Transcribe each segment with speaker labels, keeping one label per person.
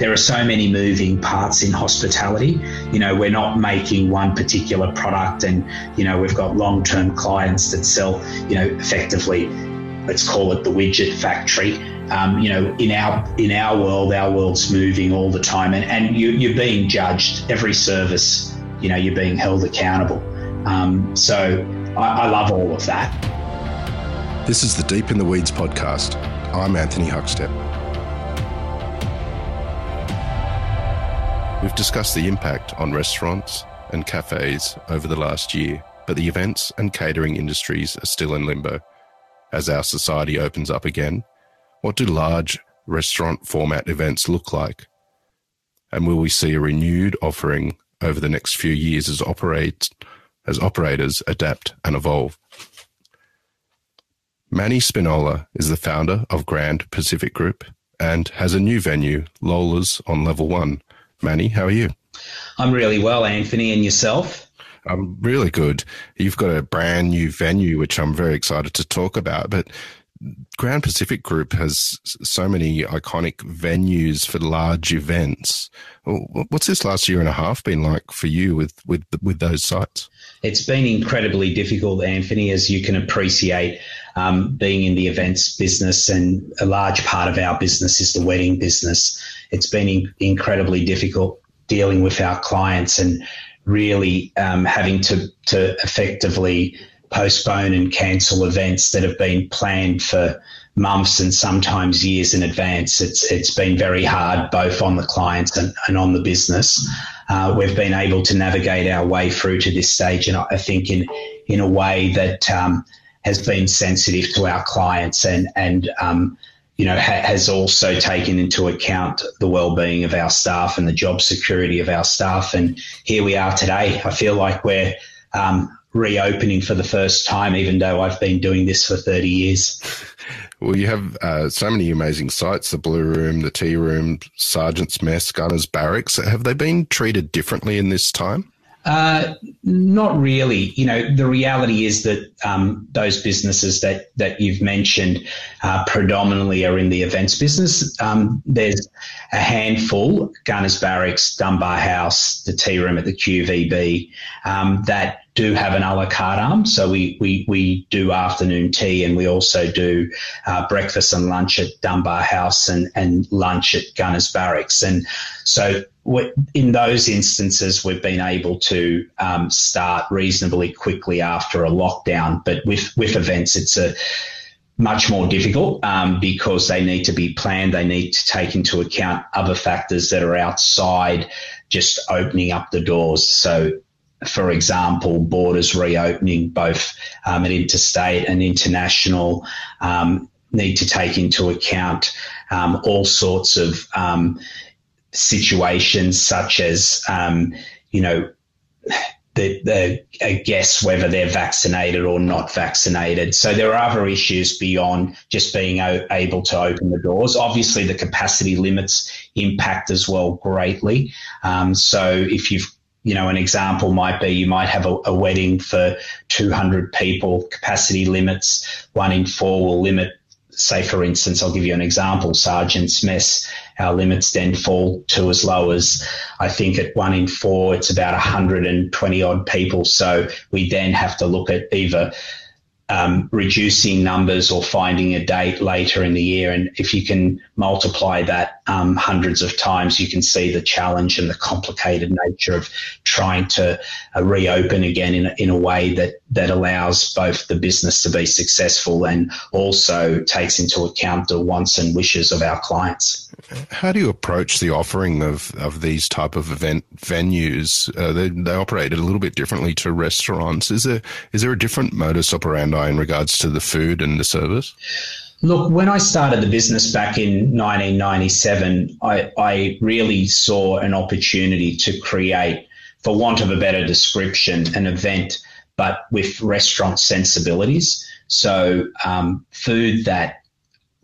Speaker 1: there are so many moving parts in hospitality. You know, we're not making one particular product, and you know, we've got long-term clients that sell, you know, effectively, let's call it the widget factory. Um, you know, in our in our world, our world's moving all the time, and, and you, you're being judged. Every service, you know, you're being held accountable. Um, so I, I love all of that.
Speaker 2: This is the Deep in the Weeds podcast. I'm Anthony Huckstep. We've discussed the impact on restaurants and cafes over the last year, but the events and catering industries are still in limbo. As our society opens up again, what do large restaurant format events look like? And will we see a renewed offering over the next few years as operate as operators adapt and evolve? Manny Spinola is the founder of Grand Pacific Group and has a new venue, Lola's on level one. Manny, how are you?
Speaker 1: I'm really well, Anthony, and yourself?
Speaker 2: I'm really good. You've got a brand new venue, which I'm very excited to talk about. But Grand Pacific Group has so many iconic venues for large events. What's this last year and a half been like for you with with with those sites?
Speaker 1: It's been incredibly difficult, Anthony, as you can appreciate. Um, being in the events business, and a large part of our business is the wedding business. It's been in- incredibly difficult dealing with our clients and really um, having to to effectively postpone and cancel events that have been planned for months and sometimes years in advance. It's it's been very hard both on the clients and, and on the business. Uh, we've been able to navigate our way through to this stage, and I think in in a way that um, has been sensitive to our clients and and um, you know ha- has also taken into account the well-being of our staff and the job security of our staff. And here we are today. I feel like we're um, reopening for the first time, even though I've been doing this for 30 years.
Speaker 2: Well, you have uh, so many amazing sites the Blue Room, the Tea Room, Sergeant's Mess, Gunner's Barracks. Have they been treated differently in this time?
Speaker 1: Uh, not really. You know, the reality is that um, those businesses that that you've mentioned uh, predominantly are in the events business. Um, there's a handful: Gunners Barracks, Dunbar House, the Tea Room at the QVB, um, that do have an a la carte arm. So we we we do afternoon tea, and we also do uh, breakfast and lunch at Dunbar House, and and lunch at Gunners Barracks, and so in those instances, we've been able to um, start reasonably quickly after a lockdown. But with with events, it's a much more difficult um, because they need to be planned. They need to take into account other factors that are outside just opening up the doors. So, for example, borders reopening both um, at interstate and international um, need to take into account um, all sorts of um, situations such as, um, you know, the, the guess whether they're vaccinated or not vaccinated. So there are other issues beyond just being able to open the doors. Obviously, the capacity limits impact as well greatly. Um, so if you've you know, an example might be you might have a, a, wedding for 200 people, capacity limits, one in four will limit say, for instance, I'll give you an example, Sergeant's Mess, our limits then fall to as low as I think at one in four, it's about 120 odd people. So we then have to look at either um, reducing numbers or finding a date later in the year. And if you can multiply that um, hundreds of times, you can see the challenge and the complicated nature of trying to uh, reopen again in a, in a way that, that allows both the business to be successful and also takes into account the wants and wishes of our clients.
Speaker 2: How do you approach the offering of, of these type of event venues? Uh, they, they operate a little bit differently to restaurants. Is there is there a different modus operandi in regards to the food and the service?
Speaker 1: Look, when I started the business back in 1997, I, I really saw an opportunity to create, for want of a better description, an event, but with restaurant sensibilities. So, um, food that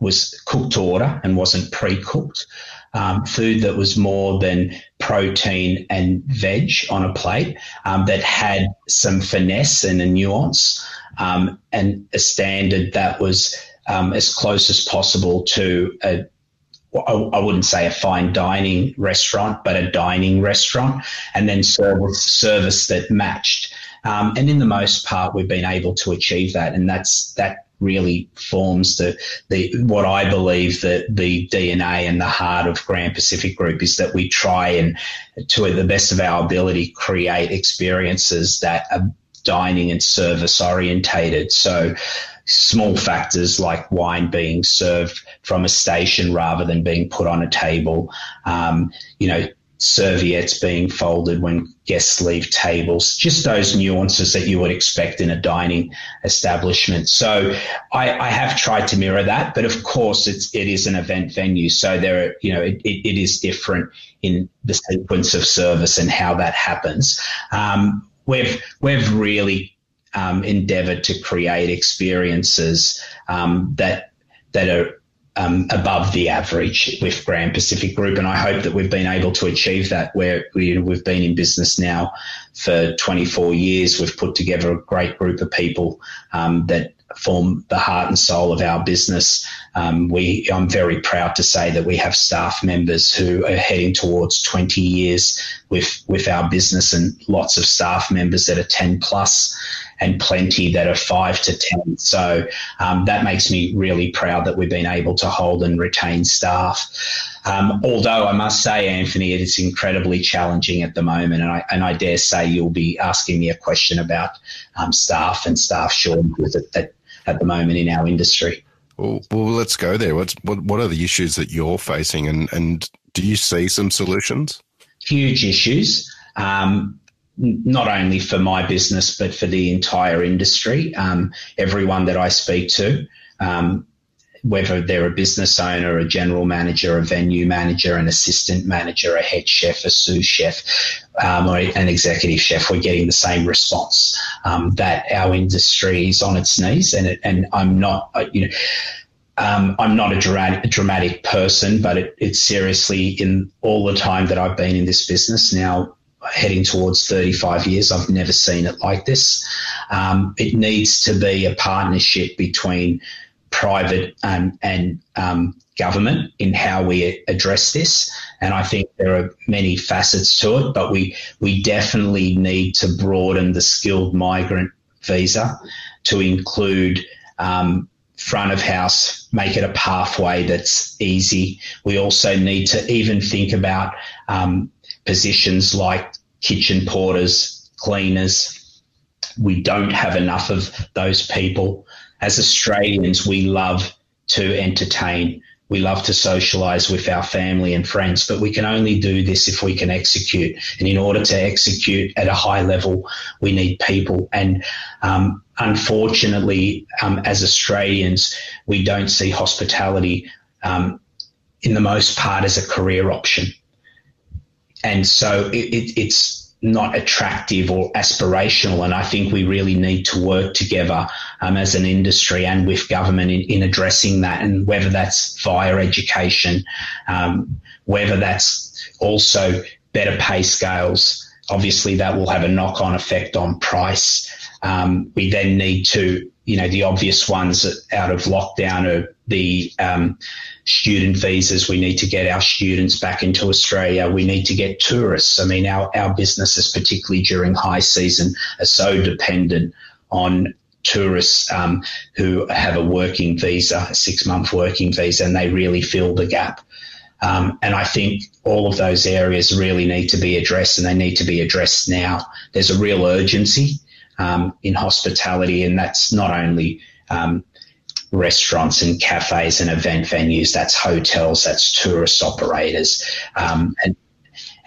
Speaker 1: was cooked to order and wasn't pre cooked, um, food that was more than protein and veg on a plate, um, that had some finesse and a nuance, um, and a standard that was um, as close as possible to a I wouldn't say a fine dining restaurant, but a dining restaurant, and then service service that matched. Um, and in the most part, we've been able to achieve that, and that's that really forms the the what I believe that the DNA and the heart of Grand Pacific Group is that we try and to the best of our ability create experiences that are dining and service orientated. So small factors like wine being served from a station rather than being put on a table, um, you know, serviettes being folded when guests leave tables, just those nuances that you would expect in a dining establishment. So I, I have tried to mirror that, but of course it's it is an event venue, so there are, you know it, it, it is different in the sequence of service and how that happens. Um, we've we've really um, endeavoured to create experiences um, that that are um, above the average with Grand Pacific Group, and I hope that we've been able to achieve that. Where we, we've been in business now for 24 years, we've put together a great group of people um, that form the heart and soul of our business. Um, we, I'm very proud to say that we have staff members who are heading towards 20 years with with our business, and lots of staff members that are 10 plus and plenty that are five to 10. So um, that makes me really proud that we've been able to hold and retain staff. Um, although I must say, Anthony, it is incredibly challenging at the moment, and I, and I dare say you'll be asking me a question about um, staff and staff shortages at, at, at the moment in our industry.
Speaker 2: Well, well, let's go there. What's what? What are the issues that you're facing, and and do you see some solutions?
Speaker 1: Huge issues. Um, not only for my business but for the entire industry. Um, everyone that I speak to, um, whether they're a business owner, a general manager, a venue manager, an assistant manager, a head chef, a sous chef, um, or an executive chef, we're getting the same response um, that our industry is on its knees. And it, and I'm not, uh, you know. Um, I'm not a dramatic, dramatic person, but it, it's seriously in all the time that I've been in this business now heading towards 35 years. I've never seen it like this. Um, it needs to be a partnership between private and um, government in how we address this. And I think there are many facets to it, but we, we definitely need to broaden the skilled migrant visa to include um, front of house, make it a pathway that's easy. We also need to even think about um, positions like kitchen porters, cleaners. We don't have enough of those people. As Australians, we love to entertain. We love to socialize with our family and friends, but we can only do this if we can execute. And in order to execute at a high level, we need people. And um, unfortunately, um, as Australians, we don't see hospitality um, in the most part as a career option and so it, it, it's not attractive or aspirational. And I think we really need to work together um, as an industry and with government in, in, addressing that, and whether that's via education, um, whether that's also better pay scales. Obviously, that will have a knock on effect on price. Um, we then need to, you know, the obvious ones out of lockdown are the um, student visas. We need to get our students back into Australia. We need to get tourists. I mean, our, our businesses, particularly during high season, are so dependent on tourists um, who have a working visa, a six month working visa, and they really fill the gap. Um, and I think all of those areas really need to be addressed and they need to be addressed now. There's a real urgency um, in hospitality, and that's not only um, restaurants and cafes and event venues. That's hotels. That's tourist operators. Um, and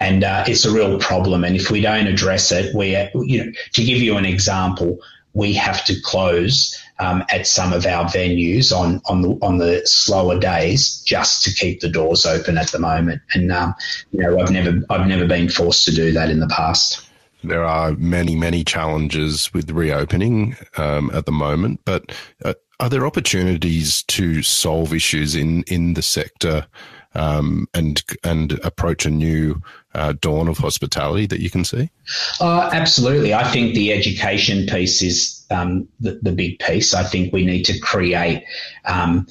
Speaker 1: and uh, it's a real problem. And if we don't address it, we, you know, to give you an example, we have to close um, at some of our venues on on the on the slower days just to keep the doors open at the moment. And um, you know, I've never I've never been forced to do that in the past.
Speaker 2: There are many many challenges with reopening um, at the moment, but. Uh, are there opportunities to solve issues in, in the sector um, and and approach a new uh, dawn of hospitality that you can see?
Speaker 1: Uh, absolutely. I think the education piece is um, the, the big piece. I think we need to create um,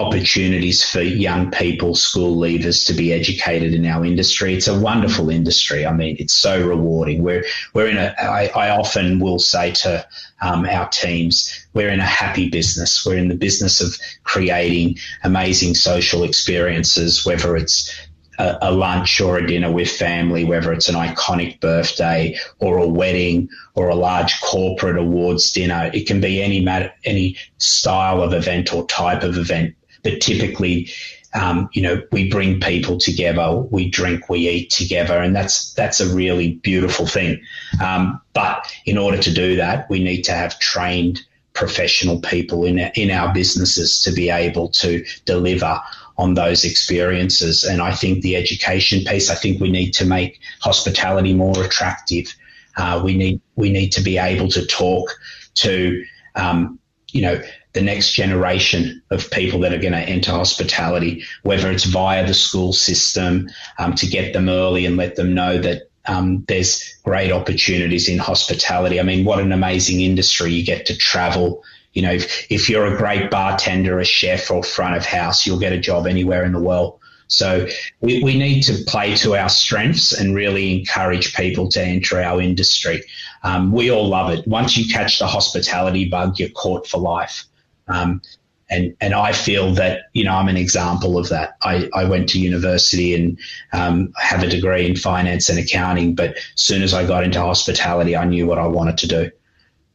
Speaker 1: opportunities for young people, school leavers to be educated in our industry. It's a wonderful industry. I mean, it's so rewarding. We're we're in a. I, I often will say to um, our teams, we're in a happy business. We're in the business of creating amazing social experiences, whether it's a, a, lunch or a dinner with family, whether it's an iconic birthday or a wedding or a large corporate awards dinner. It can be any any style of event or type of event, but typically. Um, you know, we bring people together, we drink, we eat together, and that's that's a really beautiful thing. Um, but in order to do that, we need to have trained professional people in in our businesses to be able to deliver on those experiences. And I think the education piece, I think we need to make hospitality more attractive. Uh, we need we need to be able to talk to um, you know the next generation of people that are going to enter hospitality, whether it's via the school system um, to get them early and let them know that um, there's great opportunities in hospitality. I mean, what an amazing industry! You get to travel, you know, if, if you're a great bartender, a chef, or front of house, you'll get a job anywhere in the world. So we, we need to play to our strengths and really encourage people to enter our industry. Um, we all love it. Once you catch the hospitality bug, you're caught for life. Um, and and I feel that you know I'm an example of that. I, I went to university and um, have a degree in finance and accounting, but as soon as I got into hospitality, I knew what I wanted to do.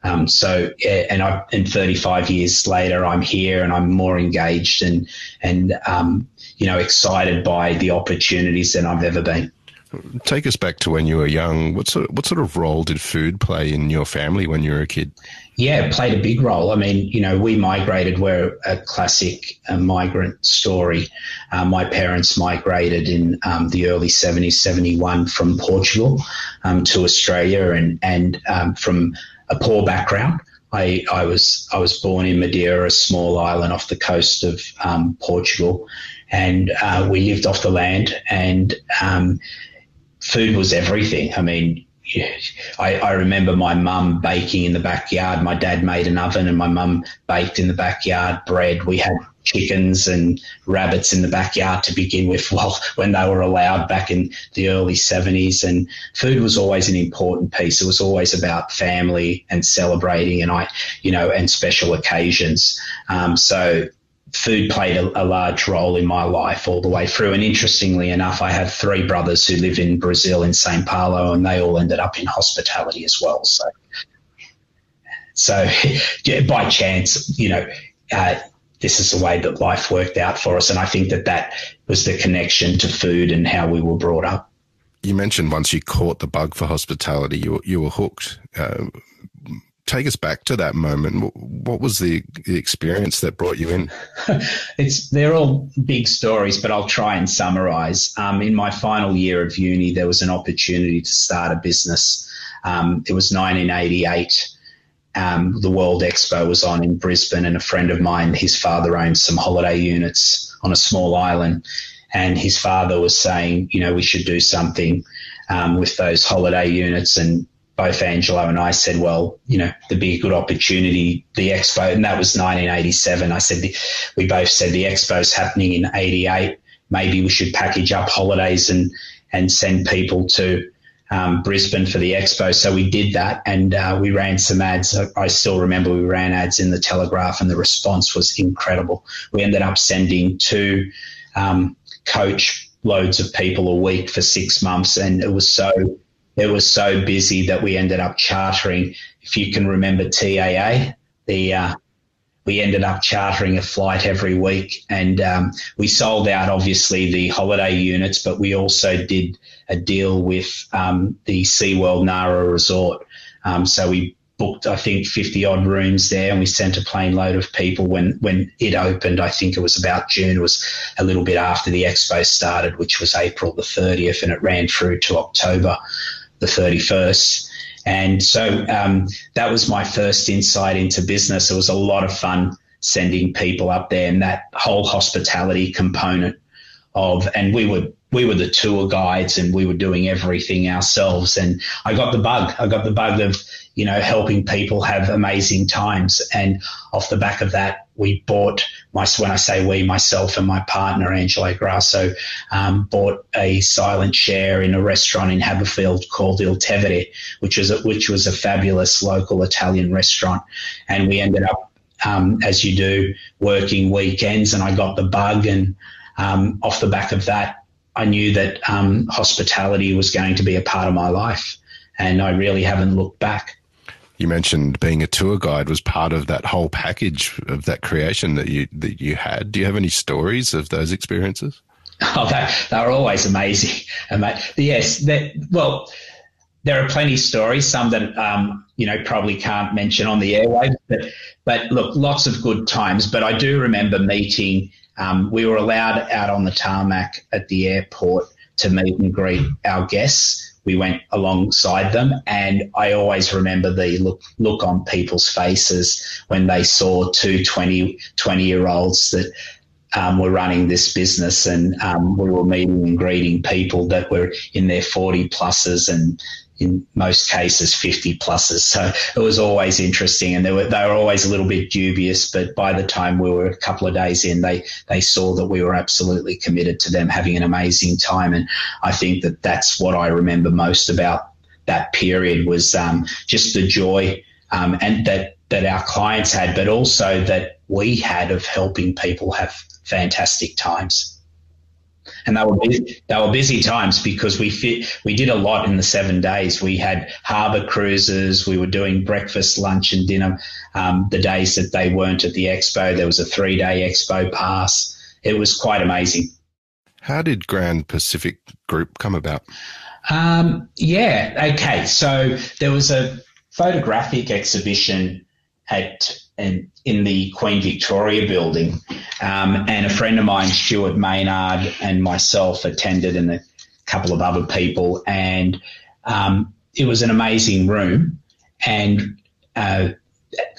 Speaker 1: Um, so, and I, and 35 years later, I'm here and I'm more engaged and, and, um, you know, excited by the opportunities than I've ever been.
Speaker 2: Take us back to when you were young. What sort of, what sort of role did food play in your family when you were a kid?
Speaker 1: Yeah, it played a big role. I mean, you know, we migrated. We're a classic uh, migrant story. Uh, my parents migrated in um, the early 70s, 71 from Portugal um, to Australia and, and um, from a poor background. I, I was I was born in Madeira, a small island off the coast of um, Portugal, and uh, we lived off the land. And um, food was everything. I mean, I, I remember my mum baking in the backyard. My dad made an oven, and my mum baked in the backyard bread. We had chickens and rabbits in the backyard to begin with well when they were allowed back in the early 70s and food was always an important piece it was always about family and celebrating and i you know and special occasions um, so food played a, a, large role in my life all the way through and interestingly enough i have three brothers who live in brazil in sao paulo and they all ended up in hospitality as well so so yeah, by chance you know uh, this is the way that life worked out for us. And I think that that was the connection to food and how we were brought up.
Speaker 2: You mentioned once you caught the bug for hospitality, you, you were hooked. Uh, take us back to that moment. What was the, the experience that brought you in?
Speaker 1: it's they're all big stories, but I'll try and summarize. Um, in my final year of uni, there was an opportunity to start a business. Um, it was 1988 um, the World Expo was on in Brisbane, and a friend of mine, his father owned some holiday units on a small island, and his father was saying, you know, we should do something um, with those holiday units, and both Angelo and I said, well, you know, there'd be a good opportunity. The expo, and that was 1987. I said, we both said the expo's happening in 88. Maybe we should package up holidays and and send people to um, Brisbane for the expo. So we did that and uh, we ran some ads. I still remember we ran ads in the Telegraph and the response was incredible. We ended up sending two um, coach loads of people a week for six months and it was so it was so busy that we ended up chartering if you can remember TAA the uh, we ended up chartering a flight every week and um, we sold out obviously the holiday units but we also did a deal with um, the SeaWorld Nara Resort. Um, so we booked, I think, 50 odd rooms there, and we sent a plane load of people when, when it opened. I think it was about June, it was a little bit after the expo started, which was April the 30th, and it ran through to October the 31st. And so um, that was my first insight into business. It was a lot of fun sending people up there, and that whole hospitality component of, and we were we were the tour guides and we were doing everything ourselves. And I got the bug. I got the bug of, you know, helping people have amazing times. And off the back of that, we bought my when I say we myself and my partner Angelo Grasso um, bought a silent share in a restaurant in Haberfield called Il Tevere, which was a, which was a fabulous local Italian restaurant, and we ended up um, as you do working weekends, and I got the bug, and um, off the back of that, I knew that um, hospitality was going to be a part of my life, and I really haven't looked back
Speaker 2: you mentioned being a tour guide was part of that whole package of that creation that you that you had. Do you have any stories of those experiences?
Speaker 1: Oh, they, they were always amazing. yes, that, well, there are plenty of stories, some that um, you know probably can't mention on the airwaves, but but look, lots of good times. But I do remember meeting. Um, we were allowed out on the tarmac at the airport to meet and greet our guests we went alongside them. And I always remember the look, look on people's faces when they saw two 20, 20 year olds that um, were running this business and um, we were meeting and greeting people that were in their 40 pluses and in most cases 50 pluses. So it was always interesting, and they were they were always a little bit dubious. But by the time we were a couple of days in, they they saw that we were absolutely committed to them having an amazing time, and I think that that's what I remember most about that period was um, just the joy um, and that that our clients had, but also that we had of helping people have fantastic times and they were busy, they were busy times because we fit, we did a lot in the seven days. We had harbour cruises. We were doing breakfast, lunch, and dinner. Um, the days that they weren't at the expo, there was a three day expo pass. It was quite amazing.
Speaker 2: How did Grand Pacific Group come about?
Speaker 1: Um, yeah, okay. So there was a photographic exhibition at in, in the Queen Victoria building. Um, and a friend of mine, Stuart Maynard, and myself attended, and a couple of other people. And um, it was an amazing room. And uh,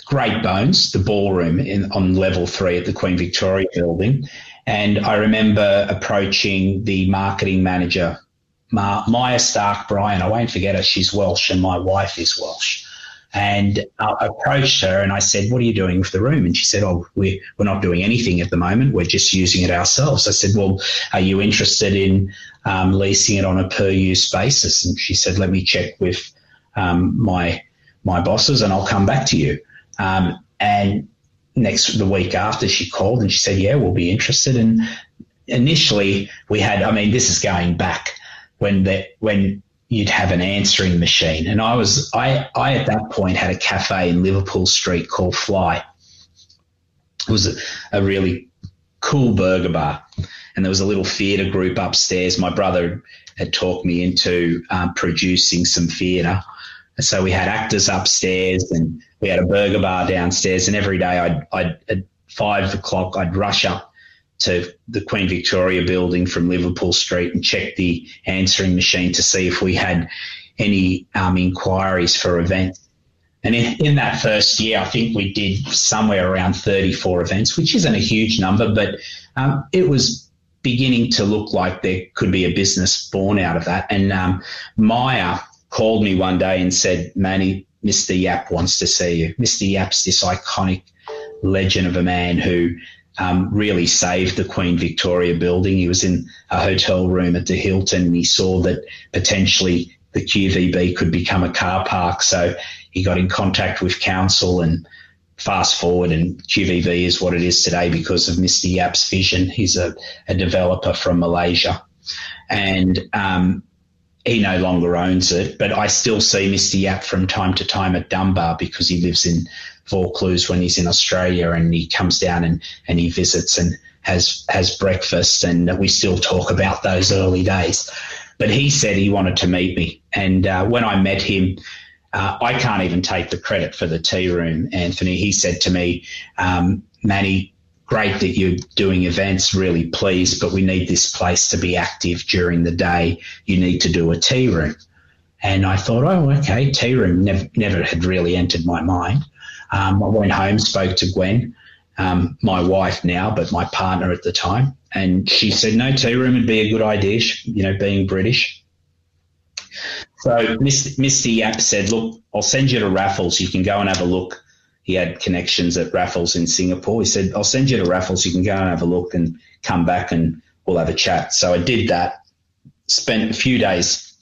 Speaker 1: Great Bones, the ballroom in, on level three at the Queen Victoria building. And I remember approaching the marketing manager, Ma- Maya Stark Bryan. I won't forget her. She's Welsh, and my wife is Welsh. And approached her and I said, What are you doing with the room? And she said, Oh, we're, we're not doing anything at the moment. We're just using it ourselves. I said, Well, are you interested in um, leasing it on a per use basis? And she said, Let me check with um, my my bosses and I'll come back to you. Um, and next the week after she called and she said, Yeah, we'll be interested. And initially we had, I mean, this is going back when the when you'd have an answering machine. And I was, I, I at that point had a cafe in Liverpool Street called Fly. It was a, a really cool burger bar. And there was a little theatre group upstairs. My brother had talked me into um, producing some theatre. So we had actors upstairs and we had a burger bar downstairs. And every day I'd, I'd at five o'clock, I'd rush up to the Queen Victoria building from Liverpool Street and check the answering machine to see if we had any um, inquiries for events. And in, in, that first year, I think we did somewhere around 34 events, which isn't a huge number, but um, it was beginning to look like there could be a business born out of that. And um, Maya called me one day and said, Manny, Mr. Yap wants to see you. Mr. Yap's this iconic legend of a man who um, really saved the Queen Victoria building. He was in a hotel room at the Hilton and he saw that potentially the QVB could become a car park. So he got in contact with council and fast forward and QVB is what it is today because of Mr. Yap's vision. He's a, a developer from Malaysia and um, he no longer owns it, but I still see Mr. Yap from time to time at Dunbar because he lives in Vaucluse when he's in Australia and he comes down and, and he visits and has has breakfast and we still talk about those early days. But he said he wanted to meet me, and uh, when I met him, uh, I can't even take the credit for the tea room, Anthony. He said to me, um, Manny, great that you're doing events, really pleased, but we need this place to be active during the day. You need to do a tea room. And I thought, oh, okay, tea room never, never had really entered my mind. Um, I went home, spoke to Gwen, um, my wife now, but my partner at the time, and she said, no, tea room would be a good idea, you know, being British. So Mr. Yap said, look, I'll send you to Raffles. You can go and have a look he had connections at Raffles in Singapore. He said, I'll send you to Raffles. You can go and have a look and come back and we'll have a chat. So I did that, spent a few days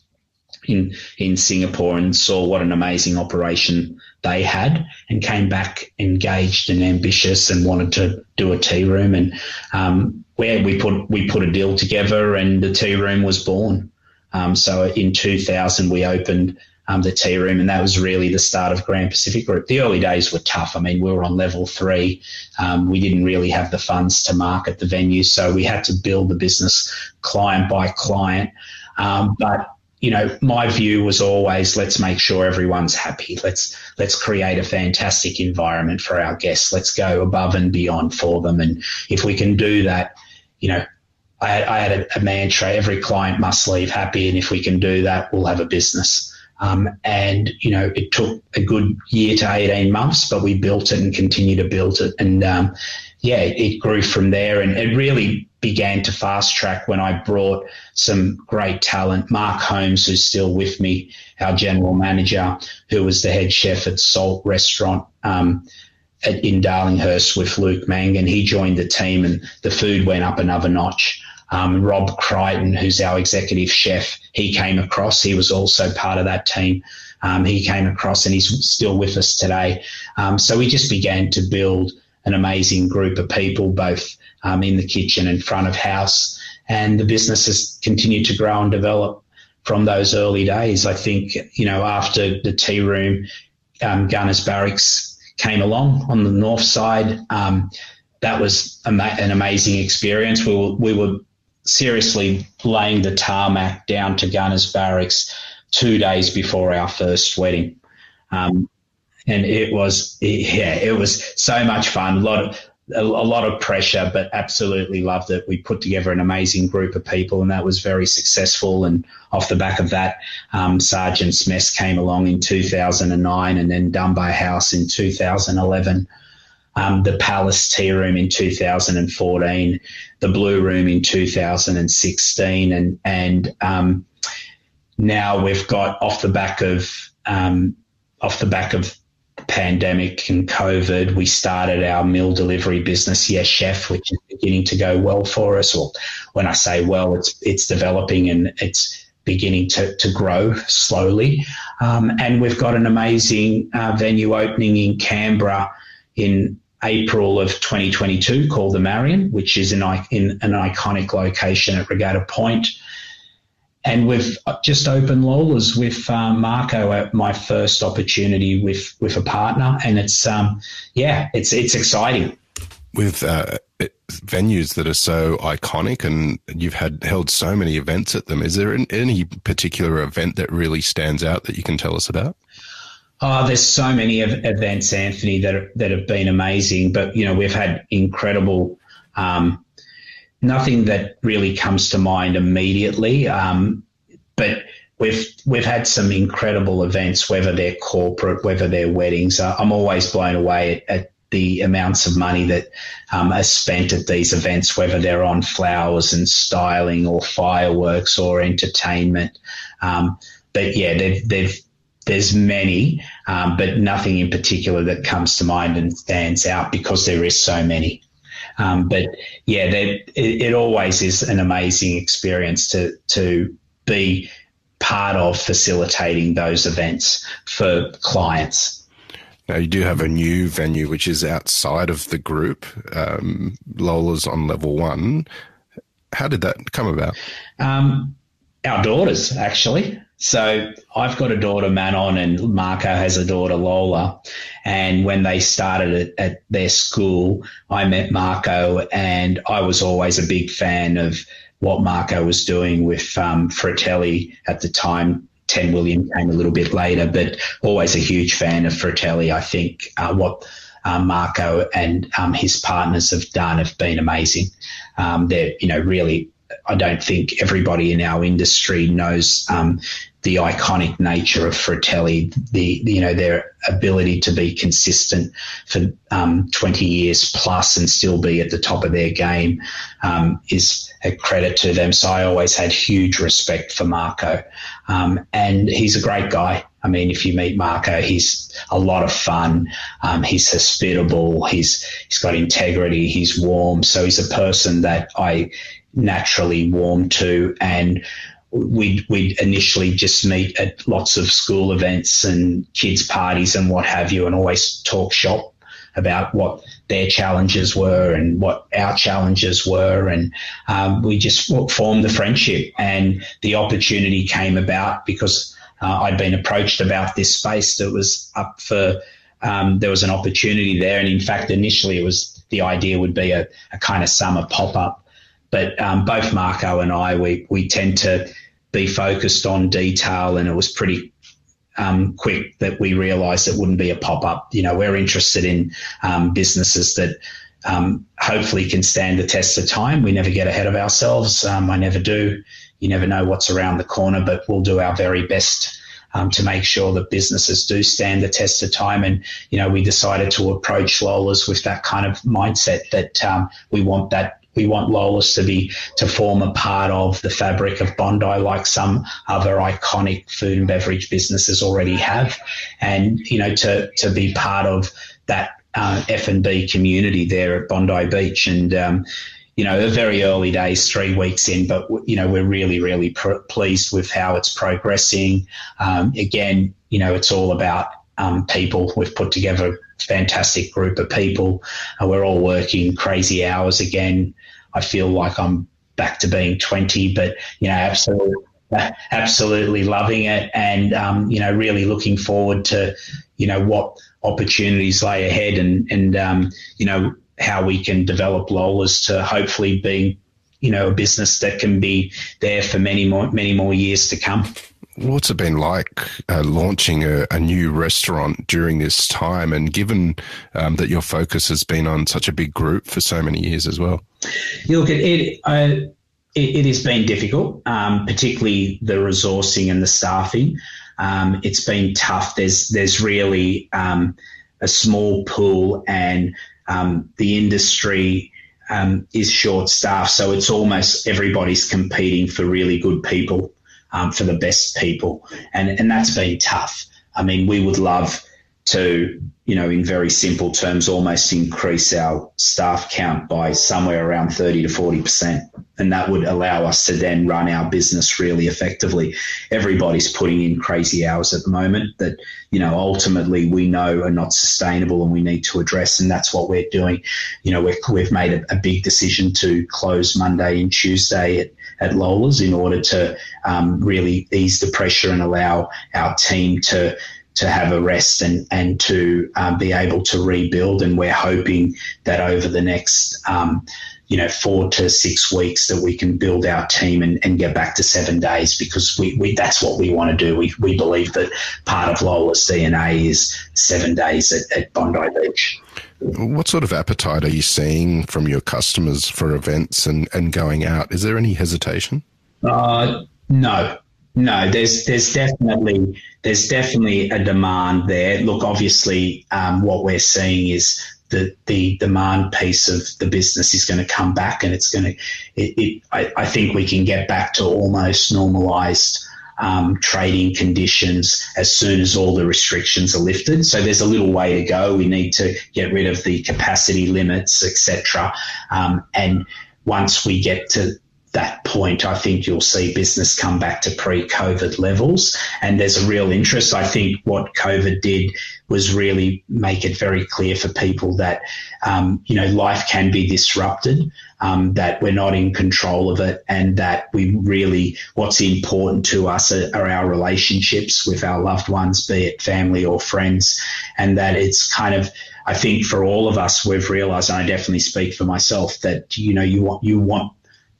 Speaker 1: in, in Singapore and saw what an amazing operation they had and came back engaged and ambitious and wanted to do a tea room. And um, where we put, we put a deal together and the tea room was born. Um, so in 2000, we opened um, the tea room, and that was really the start of Grand Pacific Group. The early days were tough. I mean, we were on level three. Um, we didn't really have the funds to market the venue, so we had to build the business client by client. Um, but you know, my view was always let's make sure everyone's happy. Let's let's create a fantastic environment for our guests. Let's go above and beyond for them, and if we can do that, you know, I, I had a, a mantra: every client must leave happy, and if we can do that, we'll have a business. Um, and, you know, it took a good year to 18 months, but we built it and continue to build it. And, um, yeah, it, grew from there. And it really began to fast track when I brought some great talent. Mark Holmes, who's still with me, our general manager, who was the head chef at Salt Restaurant. Um, in Darlinghurst with Luke Mangan. He joined the team and the food went up another notch. Um, Rob Crichton, who's our executive chef, he came across. He was also part of that team. Um, he came across and he's still with us today. Um, so we just began to build an amazing group of people, both um, in the kitchen and front of house. And the business has continued to grow and develop from those early days. I think, you know, after the tea room, um, Gunners Barracks came along on the north side. Um, that was an amazing experience. We were, we were seriously laying the tarmac down to Gunners Barracks two days before our first wedding. Um, and it was, yeah, it was so much fun. A lot of, a, lot of pressure, but absolutely loved it. We put together an amazing group of people, and that was very successful. And off the back of that, um, Sergeant's Mess came along in 2009, and then Dunbar House in 2011 um, the Palace Tea Room in 2014, the Blue Room in 2016, and and um, now we've got off the back of um, off the back of pandemic and COVID, we started our meal delivery business, Yes Chef, which is beginning to go well for us. Or when I say well, it's it's developing and it's beginning to, to grow slowly. Um, and we've got an amazing uh, venue opening in Canberra in April of 2022 called the Marion, which is in, in an iconic location at Regatta Point. And we've just opened Lola's with um, Marco at my first opportunity with with a partner, and it's um, yeah, it's it's exciting.
Speaker 2: With uh, venues that are so iconic, and you've had held so many events at them, is there any particular event that really stands out that you can tell us about?
Speaker 1: Oh, there's so many events, Anthony, that are, that have been amazing. But you know, we've had incredible. Um, nothing that really comes to mind immediately, um, but we've we've had some incredible events, whether they're corporate, whether they're weddings. Uh, I'm always blown away at, at, the amounts of money that um, are spent at these events, whether they're on flowers and styling, or fireworks, or entertainment. Um, but yeah, they've they've there's many, um, but nothing in particular that comes to mind and stands out because there is so many. Um, but yeah, it, it, always is an amazing experience to to be part of facilitating those events for clients.
Speaker 2: Now you do have a new venue which is outside of the group. Um, Lola's on level one. How did that come about?
Speaker 1: Um, our daughters, actually. So I've got a daughter, Manon, and Marco has a daughter, Lola. And when they started at, at their school, I met Marco, and I was always a big fan of what Marco was doing with um, Fratelli at the time. 10 William came a little bit later, but always a huge fan of Fratelli. I think uh, what uh, Marco and um, his partners have done have been amazing. Um, they're, you know, really I don't think everybody in our industry knows um, the iconic nature of Fratelli, the, you know their ability to be consistent for um, 20 years plus and still be at the top of their game um, is a credit to them. So I always had huge respect for Marco, um, and he's a great guy. I mean, if you meet Marco, he's a lot of fun. Um, he's hospitable. He's he's got integrity. He's warm. So he's a person that I naturally warm to, and we'd we'd initially just meet at lots of school events and kids parties and what have you, and always talk shop about what their challenges were and what our challenges were. And um, we just formed the friendship. And the opportunity came about because uh, I'd been approached about this space that was up for, um, there was an opportunity there. And in fact, initially it was the idea would be a, a kind of summer pop up. But um, both Marco and I, we, we tend to be focused on detail, and it was pretty um, quick that we realised it wouldn't be a pop up. You know, we're interested in um, businesses that um, hopefully can stand the test of time. We never get ahead of ourselves. Um, I never do. You never know what's around the corner, but we'll do our very best. Um, to make sure that businesses do stand the test of time. And, you know, we decided to approach Lola's with that kind of mindset that um, we want that we want Lola's to be to form a part of the fabric of Bondi, like some other iconic food and beverage businesses already have, and you know to to be part of that uh, F and B community there at Bondi Beach, and um, you know, very early days, three weeks in, but you know, we're really, really pr- pleased with how it's progressing. Um, again, you know, it's all about um, people. We've put together a fantastic group of people. and we're all working crazy hours again. I feel like I'm back to being 20, but you know, absolutely, absolutely loving it, and um, you know, really looking forward to you know what opportunities lay ahead, and and um, you know how we can develop Lola's to hopefully being you know a business that can be there for many more many more years to come.
Speaker 2: What's it been like uh, launching a, a, new restaurant during this time? And given um, that your focus has been on such a big group for so many years as well?
Speaker 1: You look at it, uh, it, it, has been difficult, um, particularly the resourcing and the staffing. Um, it's been tough. There's, there's really um, a small pool, and um, the industry um, is short staffed. So it's almost everybody's competing for really good people um, for the best people. And, and that's been tough. I mean, we would love to, you know, in very simple terms, almost increase our staff count by somewhere around 30 to 40%. And that would allow us to then run our business really effectively. Everybody's putting in crazy hours at the moment that, you know, ultimately we know are not sustainable and we need to address. And that's what we're doing. You know, we have made a, a big decision to close Monday and Tuesday at at Lola's in order to um, really ease the pressure and allow our team to to have a rest and and to um, be able to rebuild. And we're hoping that over the next um, you know four to six weeks that we can build our team and, and get back to seven days because we, we that's what we want to do. We, we believe that part of Lola's DNA is seven days at, at Bondi Beach.
Speaker 2: What sort of appetite are you seeing from your customers for events and, and going out? Is there any hesitation?
Speaker 1: Uh, no, no. There's there's definitely there's definitely a demand there. Look, obviously, um, what we're seeing is the the demand piece of the business is going to come back, and it's going to. It, it I, I think we can get back to almost normalised um, trading conditions as soon as all the restrictions are lifted. So there's a little way to go. We need to get rid of the capacity limits, etc. Um, and once we get to that point, I think you'll see business come back to pre COVID levels. And there's a real interest. I think what COVID did was really make it very clear for people that, um, you know, life can be disrupted, um, that we're not in control of it, and that we really, what's important to us are, are our relationships with our loved ones, be it family or friends, and that it's kind of, I think for all of us, we've realised, and I definitely speak for myself, that you know you want you want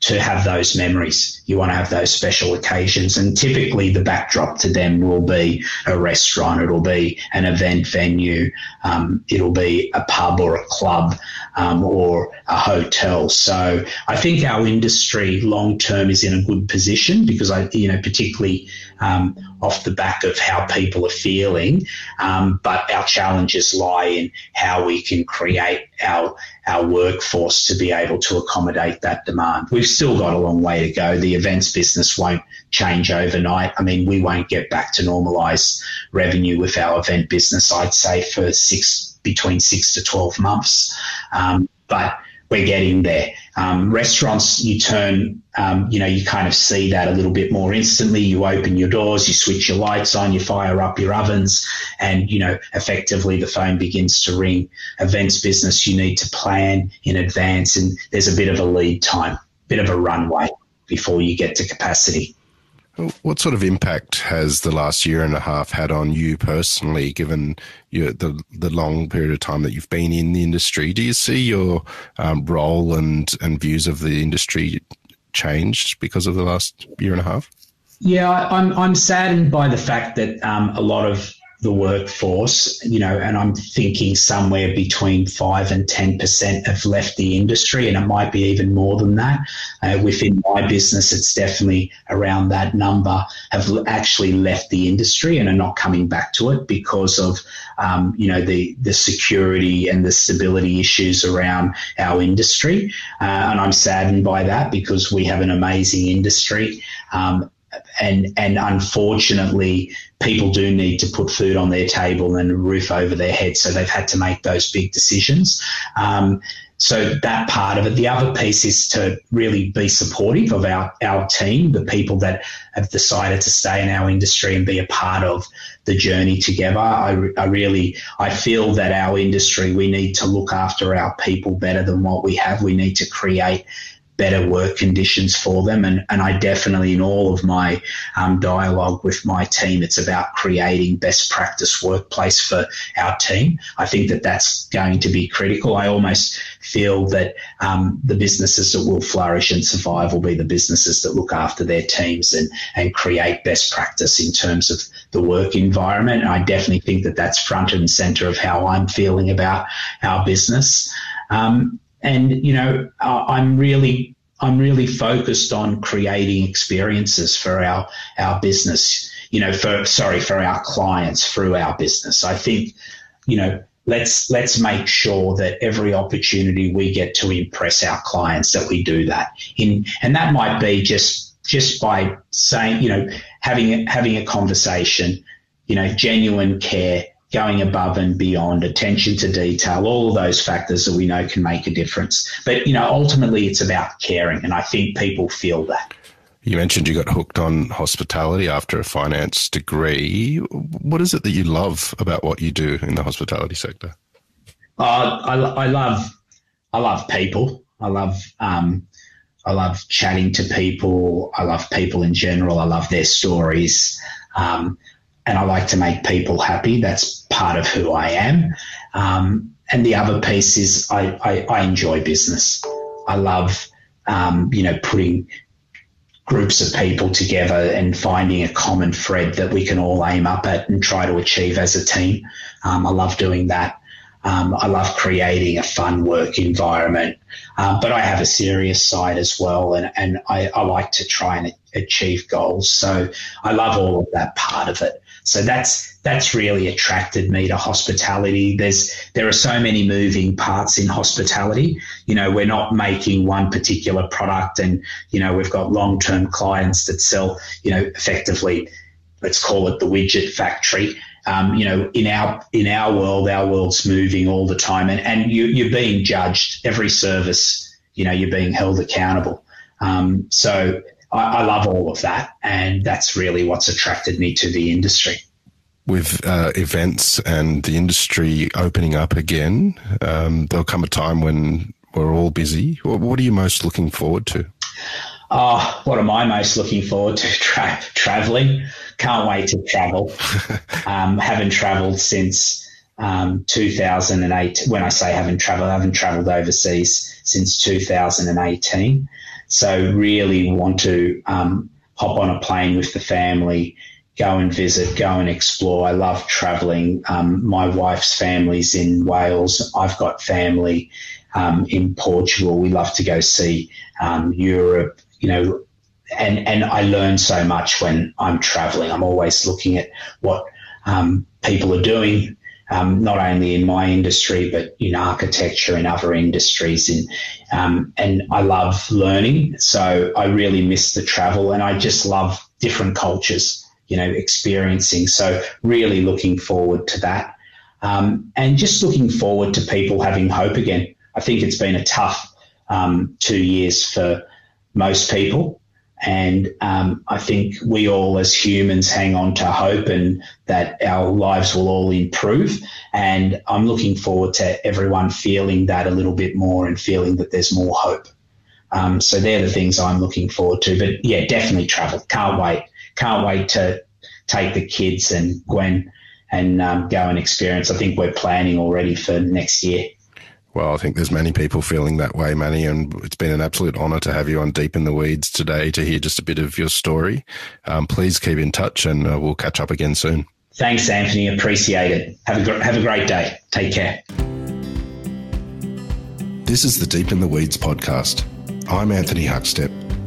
Speaker 1: to have those memories. You want to have those special occasions. And typically the backdrop to them will be a restaurant, it'll be an event venue, um, it'll be a pub or a club um, or a hotel. So I think our industry long term is in a good position because I, you know, particularly um, off the back of how people are feeling. Um, but our challenges lie in how we can create our our workforce to be able to accommodate that demand. We've still got a long way to go. The events business won't change overnight. I mean, we won't get back to normalized revenue with our event business, I'd say, for six between six to 12 months. Um, but we're getting there. Um, restaurants, you turn, um, you know, you kind of see that a little bit more instantly. You open your doors, you switch your lights on, you fire up your ovens, and, you know, effectively the phone begins to ring. Events business, you need to plan in advance, and there's a bit of a lead time, bit of a runway before you get to capacity.
Speaker 2: What sort of impact has the last year and a half had on you personally, given your, the the long period of time that you've been in the industry? Do you see your um, role and and views of the industry changed because of the last year and a half?
Speaker 1: Yeah, I'm I'm saddened by the fact that um, a lot of the workforce, you know, and I'm thinking somewhere between five and 10% have left the industry, and it might be even more than that. Uh, within my business, it's definitely around that number have actually left the industry and are not coming back to it because of, um, you know, the, the security and the stability issues around our industry. Uh, and I'm saddened by that because we have an amazing industry. Um, and and unfortunately, people do need to put food on their table and a roof over their head, so they've had to make those big decisions. Um, so that part of it. The other piece is to really be supportive of our, our team, the people that have decided to stay in our industry and be a part of the journey together. I, I really, I feel that our industry, we need to look after our people better than what we have. We need to create better work conditions for them. And, and I definitely, in all of my um, dialogue with my team, it's about creating best practice workplace for our team. I think that that's going to be critical. I almost feel that um, the businesses that will flourish and survive will be the businesses that look after their teams and, and create best practice in terms of the work environment. And I definitely think that that's front and center of how I'm feeling about our business. Um, and you know i'm really i'm really focused on creating experiences for our our business you know for sorry for our clients through our business. I think you know let's let's make sure that every opportunity we get to impress our clients that we do that. In and that might be just just by saying you know having having a conversation you know genuine care going above and beyond, attention to detail, all of those factors that we know can make a difference. But, you know, ultimately it's about caring. And I think people feel that.
Speaker 2: You mentioned you got hooked on hospitality after a finance degree. What is it that you love about what you do in the hospitality sector?
Speaker 1: Uh, I, I love, I love people. I love, um, I love chatting to people. I love people in general. I love their stories. Um, and I like to make people happy. That's part of who I am. Um, and the other piece is I, I, I enjoy business. I love, um, you know, putting groups of people together and finding a common thread that we can all aim up at and try to achieve as a team. Um, I love doing that. Um, I love creating a fun work environment, uh, but I have a serious side as well, and, and I, I like to try and achieve goals. So I love all of that part of it. So that's that's really attracted me to hospitality. There's there are so many moving parts in hospitality. You know, we're not making one particular product, and you know we've got long term clients that sell. You know, effectively, let's call it the widget factory. Um, you know, in our in our world, our world's moving all the time, and and you, you're being judged every service. You know, you're being held accountable. Um, so I, I love all of that, and that's really what's attracted me to the industry
Speaker 2: with uh, events and the industry opening up again, um, there'll come a time when we're all busy. What, are you most looking forward to?
Speaker 1: Oh, what am I most looking forward to? Tra- traveling. Can't wait to travel. um, haven't traveled since um, 2008. When I say haven't traveled, I haven't traveled overseas since 2018. So really want to um, hop on a plane with the family, go and visit, go and explore. I love traveling. Um, my wife's family's in Wales. I've got family um, in Portugal. We love to go see um, Europe, you know, and, and I learn so much when I'm traveling. I'm always looking at what um, people are doing um, not only in my industry, but in architecture and other industries. In, um, and I love learning. So I really miss the travel and I just love different cultures, you know, experiencing. So really looking forward to that. Um, and just looking forward to people having hope again. I think it's been a tough um, two years for most people. And um, I think we all, as humans, hang on to hope and that our lives will all improve. And I'm looking forward to everyone feeling that a little bit more and feeling that there's more hope. Um, so they're the things I'm looking forward to. But yeah, definitely travel. Can't wait. Can't wait to take the kids and Gwen and um, go and experience. I think we're planning already for next year.
Speaker 2: Well, I think there's many people feeling that way, Manny, and it's been an absolute honour to have you on Deep in the Weeds today to hear just a bit of your story. Um, please keep in touch, and uh, we'll catch up again soon.
Speaker 1: Thanks, Anthony. Appreciate it. Have a gr- have a great day. Take care.
Speaker 2: This is the Deep in the Weeds podcast. I'm Anthony Huckstep.